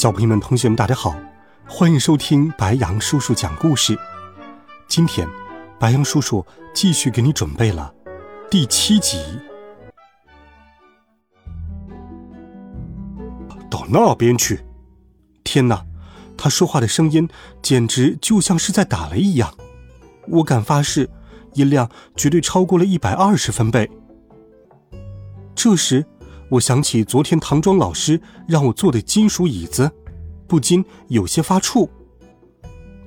小朋友们、同学们，大家好，欢迎收听白杨叔叔讲故事。今天，白杨叔叔继续给你准备了第七集。到那边去！天哪，他说话的声音简直就像是在打雷一样，我敢发誓，音量绝对超过了一百二十分贝。这时。我想起昨天唐庄老师让我坐的金属椅子，不禁有些发怵。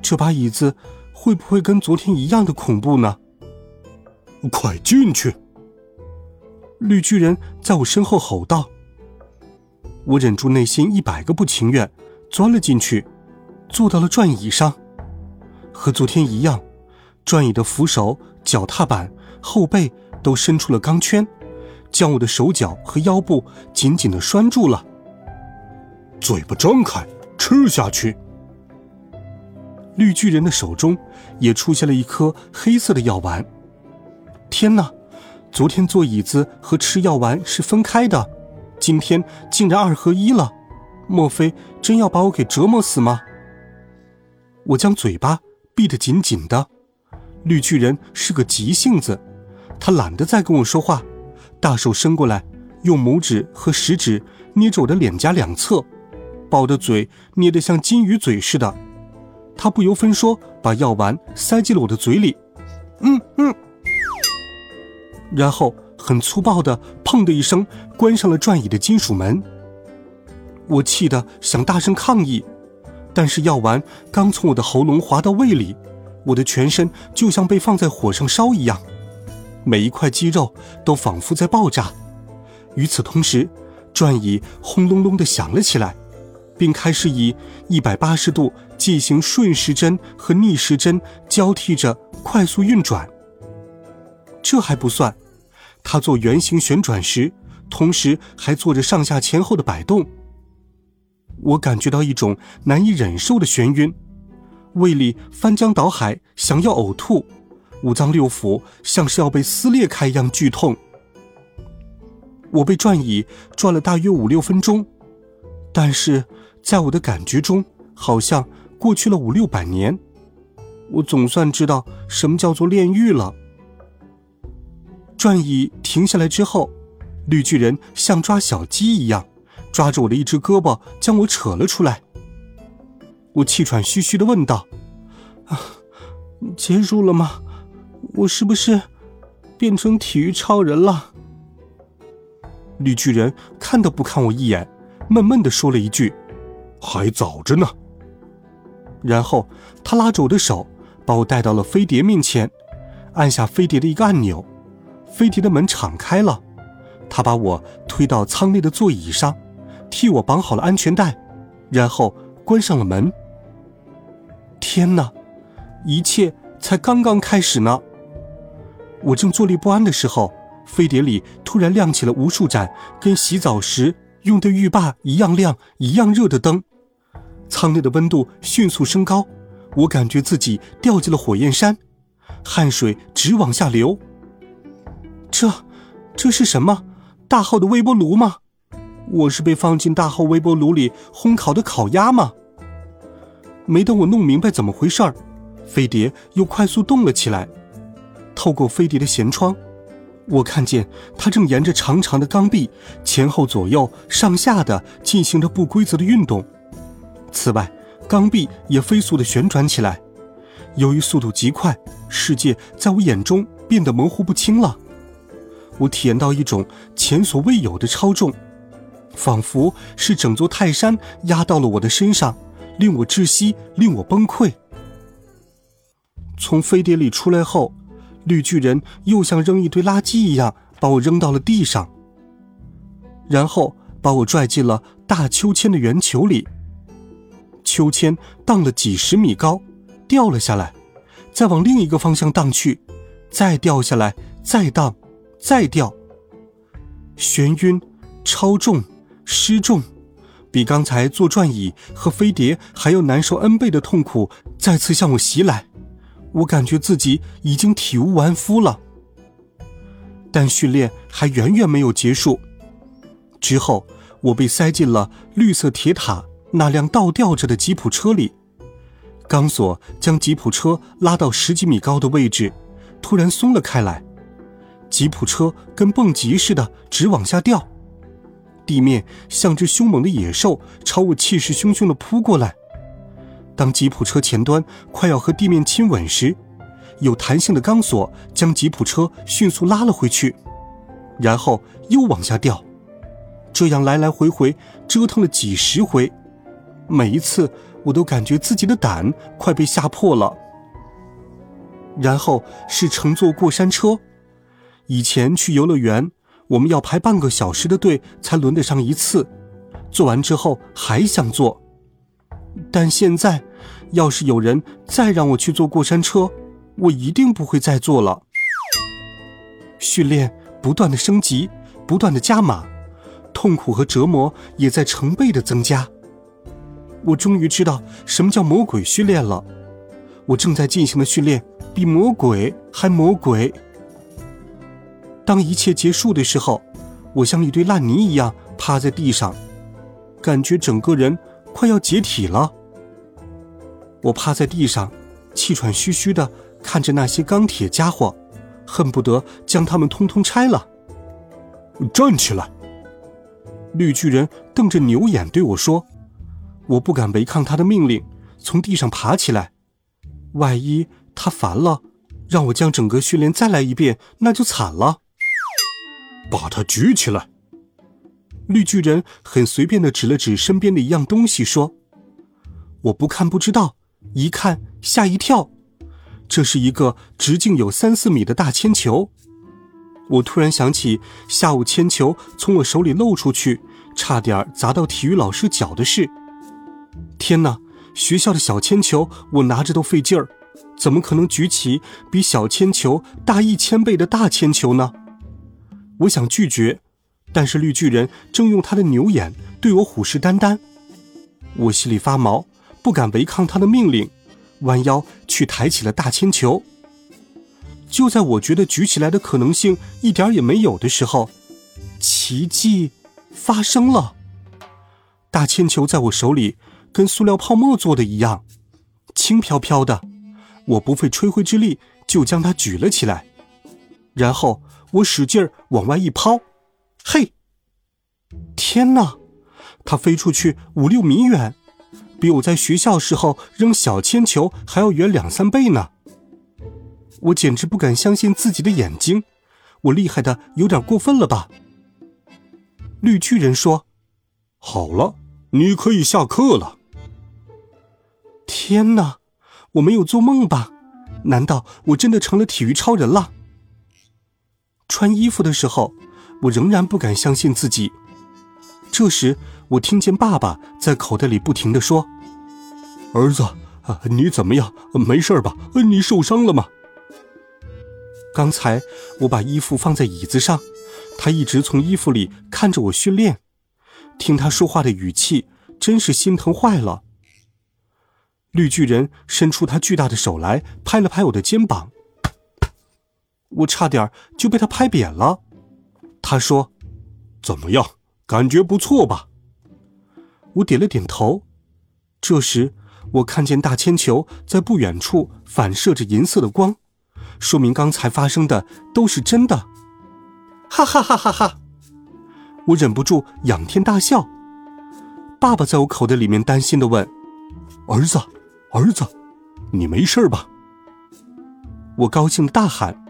这把椅子会不会跟昨天一样的恐怖呢？快进去！绿巨人在我身后吼道。我忍住内心一百个不情愿，钻了进去，坐到了转椅上。和昨天一样，转椅的扶手、脚踏板、后背都伸出了钢圈。将我的手脚和腰部紧紧的拴住了。嘴巴张开，吃下去。绿巨人的手中也出现了一颗黑色的药丸。天哪！昨天坐椅子和吃药丸是分开的，今天竟然二合一了。莫非真要把我给折磨死吗？我将嘴巴闭得紧紧的。绿巨人是个急性子，他懒得再跟我说话。大手伸过来，用拇指和食指捏着我的脸颊两侧，把我的嘴捏得像金鱼嘴似的。他不由分说把药丸塞进了我的嘴里，嗯嗯，然后很粗暴的砰的一声关上了转椅的金属门。我气得想大声抗议，但是药丸刚从我的喉咙滑到胃里，我的全身就像被放在火上烧一样。每一块肌肉都仿佛在爆炸。与此同时，转椅轰隆隆地响了起来，并开始以一百八十度进行顺时针和逆时针交替着快速运转。这还不算，它做圆形旋转时，同时还做着上下前后的摆动。我感觉到一种难以忍受的眩晕，胃里翻江倒海，想要呕吐。五脏六腑像是要被撕裂开一样剧痛。我被转椅转了大约五六分钟，但是在我的感觉中，好像过去了五六百年。我总算知道什么叫做炼狱了。转椅停下来之后，绿巨人像抓小鸡一样，抓着我的一只胳膊将我扯了出来。我气喘吁吁的问道：“啊，结束了吗？”我是不是变成体育超人了？绿巨人看都不看我一眼，闷闷的说了一句：“还早着呢。”然后他拉着我的手，把我带到了飞碟面前，按下飞碟的一个按钮，飞碟的门敞开了。他把我推到舱内的座椅上，替我绑好了安全带，然后关上了门。天哪，一切才刚刚开始呢！我正坐立不安的时候，飞碟里突然亮起了无数盏跟洗澡时用的浴霸一样亮、一样热的灯，舱内的温度迅速升高，我感觉自己掉进了火焰山，汗水直往下流。这，这是什么？大号的微波炉吗？我是被放进大号微波炉里烘烤的烤鸭吗？没等我弄明白怎么回事儿，飞碟又快速动了起来。透过飞碟的舷窗，我看见它正沿着长长的钢臂前后左右上下的进行着不规则的运动。此外，钢臂也飞速的旋转起来。由于速度极快，世界在我眼中变得模糊不清了。我体验到一种前所未有的超重，仿佛是整座泰山压到了我的身上，令我窒息，令我崩溃。从飞碟里出来后。绿巨人又像扔一堆垃圾一样把我扔到了地上，然后把我拽进了大秋千的圆球里。秋千荡了几十米高，掉了下来，再往另一个方向荡去，再掉下来，再荡，再掉。眩晕、超重、失重，比刚才坐转椅和飞碟还要难受 N 倍的痛苦再次向我袭来，我感觉自己已经体无完肤了。但训练还远远没有结束，之后我被塞进了绿色铁塔。那辆倒吊着的吉普车里，钢索将吉普车拉到十几米高的位置，突然松了开来，吉普车跟蹦极似的直往下掉，地面像只凶猛的野兽朝我气势汹汹地扑过来。当吉普车前端快要和地面亲吻时，有弹性的钢索将吉普车迅速拉了回去，然后又往下掉，这样来来回回折腾了几十回。每一次，我都感觉自己的胆快被吓破了。然后是乘坐过山车，以前去游乐园，我们要排半个小时的队才轮得上一次，做完之后还想坐。但现在，要是有人再让我去坐过山车，我一定不会再坐了。训练不断的升级，不断的加码，痛苦和折磨也在成倍的增加。我终于知道什么叫魔鬼训练了。我正在进行的训练比魔鬼还魔鬼。当一切结束的时候，我像一堆烂泥一样趴在地上，感觉整个人快要解体了。我趴在地上，气喘吁吁的看着那些钢铁家伙，恨不得将他们通通拆了。站起来！绿巨人瞪着牛眼对我说。我不敢违抗他的命令，从地上爬起来。万一他烦了，让我将整个训练再来一遍，那就惨了。把他举起来。绿巨人很随便的指了指身边的一样东西，说：“我不看不知道，一看吓一跳。这是一个直径有三四米的大铅球。”我突然想起下午铅球从我手里漏出去，差点砸到体育老师脚的事。天哪！学校的小铅球我拿着都费劲儿，怎么可能举起比小铅球大一千倍的大铅球呢？我想拒绝，但是绿巨人正用他的牛眼对我虎视眈眈，我心里发毛，不敢违抗他的命令，弯腰去抬起了大铅球。就在我觉得举起来的可能性一点也没有的时候，奇迹发生了，大铅球在我手里。跟塑料泡沫做的一样，轻飘飘的，我不费吹灰之力就将它举了起来，然后我使劲儿往外一抛，嘿！天哪，它飞出去五六米远，比我在学校时候扔小铅球还要远两三倍呢！我简直不敢相信自己的眼睛，我厉害的有点过分了吧？绿巨人说：“好了，你可以下课了。”天哪，我没有做梦吧？难道我真的成了体育超人了？穿衣服的时候，我仍然不敢相信自己。这时，我听见爸爸在口袋里不停的说：“儿子，你怎么样？没事吧？你受伤了吗？”刚才我把衣服放在椅子上，他一直从衣服里看着我训练，听他说话的语气，真是心疼坏了。绿巨人伸出他巨大的手来，拍了拍我的肩膀，我差点就被他拍扁了。他说：“怎么样，感觉不错吧？”我点了点头。这时，我看见大铅球在不远处反射着银色的光，说明刚才发生的都是真的。哈哈哈哈哈！我忍不住仰天大笑。爸爸在我口袋里面担心的问：“儿子。”儿子，你没事吧？我高兴的大喊：“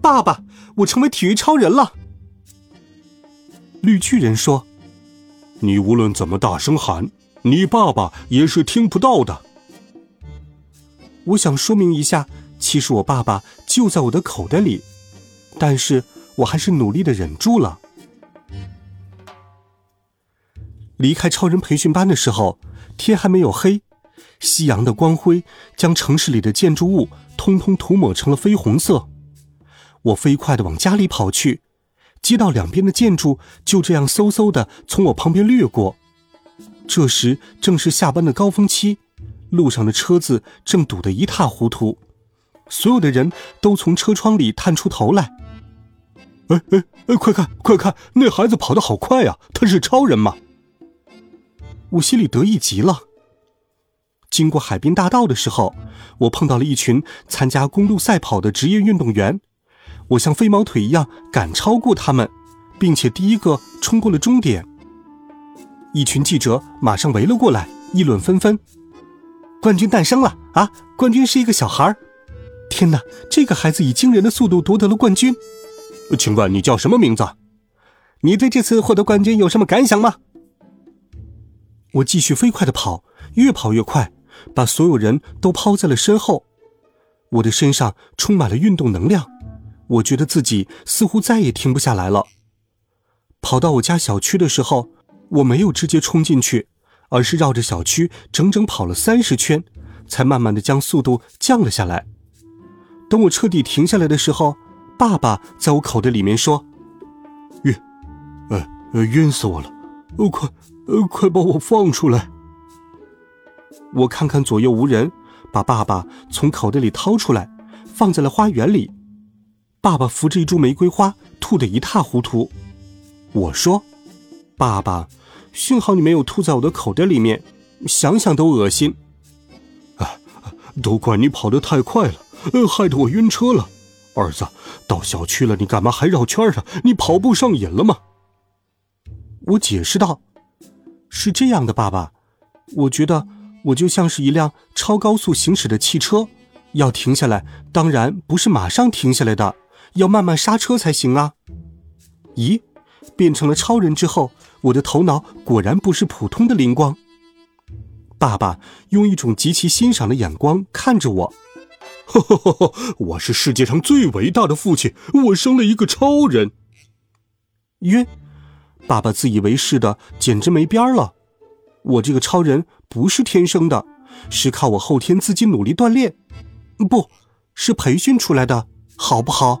爸爸，我成为体育超人了！”绿巨人说：“你无论怎么大声喊，你爸爸也是听不到的。”我想说明一下，其实我爸爸就在我的口袋里，但是我还是努力的忍住了。离开超人培训班的时候，天还没有黑。夕阳的光辉将城市里的建筑物通通涂抹成了绯红色。我飞快的往家里跑去，街道两边的建筑就这样嗖嗖地从我旁边掠过。这时正是下班的高峰期，路上的车子正堵得一塌糊涂，所有的人都从车窗里探出头来。哎哎哎！快看快看，那孩子跑得好快呀！他是超人吗？我心里得意极了。经过海滨大道的时候，我碰到了一群参加公路赛跑的职业运动员。我像飞毛腿一样赶超过他们，并且第一个冲过了终点。一群记者马上围了过来，议论纷纷：“冠军诞生了啊！冠军是一个小孩儿天哪，这个孩子以惊人的速度夺得了冠军！请问你叫什么名字？你对这次获得冠军有什么感想吗？”我继续飞快的跑，越跑越快，把所有人都抛在了身后。我的身上充满了运动能量，我觉得自己似乎再也停不下来了。跑到我家小区的时候。我没有直接冲进去，而是绕着小区整整跑了三十圈，才慢慢的将速度降了下来。等我彻底停下来的时候，爸爸在我口袋里面说：“晕，呃呃，晕死我了！呃，快，呃，快把我放出来！”我看看左右无人，把爸爸从口袋里掏出来，放在了花园里。爸爸扶着一株玫瑰花，吐得一塌糊涂。我说：“爸爸。”幸好你没有吐在我的口袋里面，想想都恶心。啊，都怪你跑得太快了，害得我晕车了。儿子，到小区了，你干嘛还绕圈啊？你跑步上瘾了吗？我解释道：“是这样的，爸爸，我觉得我就像是一辆超高速行驶的汽车，要停下来，当然不是马上停下来的，要慢慢刹车才行啊。”咦，变成了超人之后。我的头脑果然不是普通的灵光。爸爸用一种极其欣赏的眼光看着我，呵呵呵呵，我是世界上最伟大的父亲，我生了一个超人。晕，爸爸自以为是的简直没边儿了。我这个超人不是天生的，是靠我后天自己努力锻炼，不是培训出来的，好不好？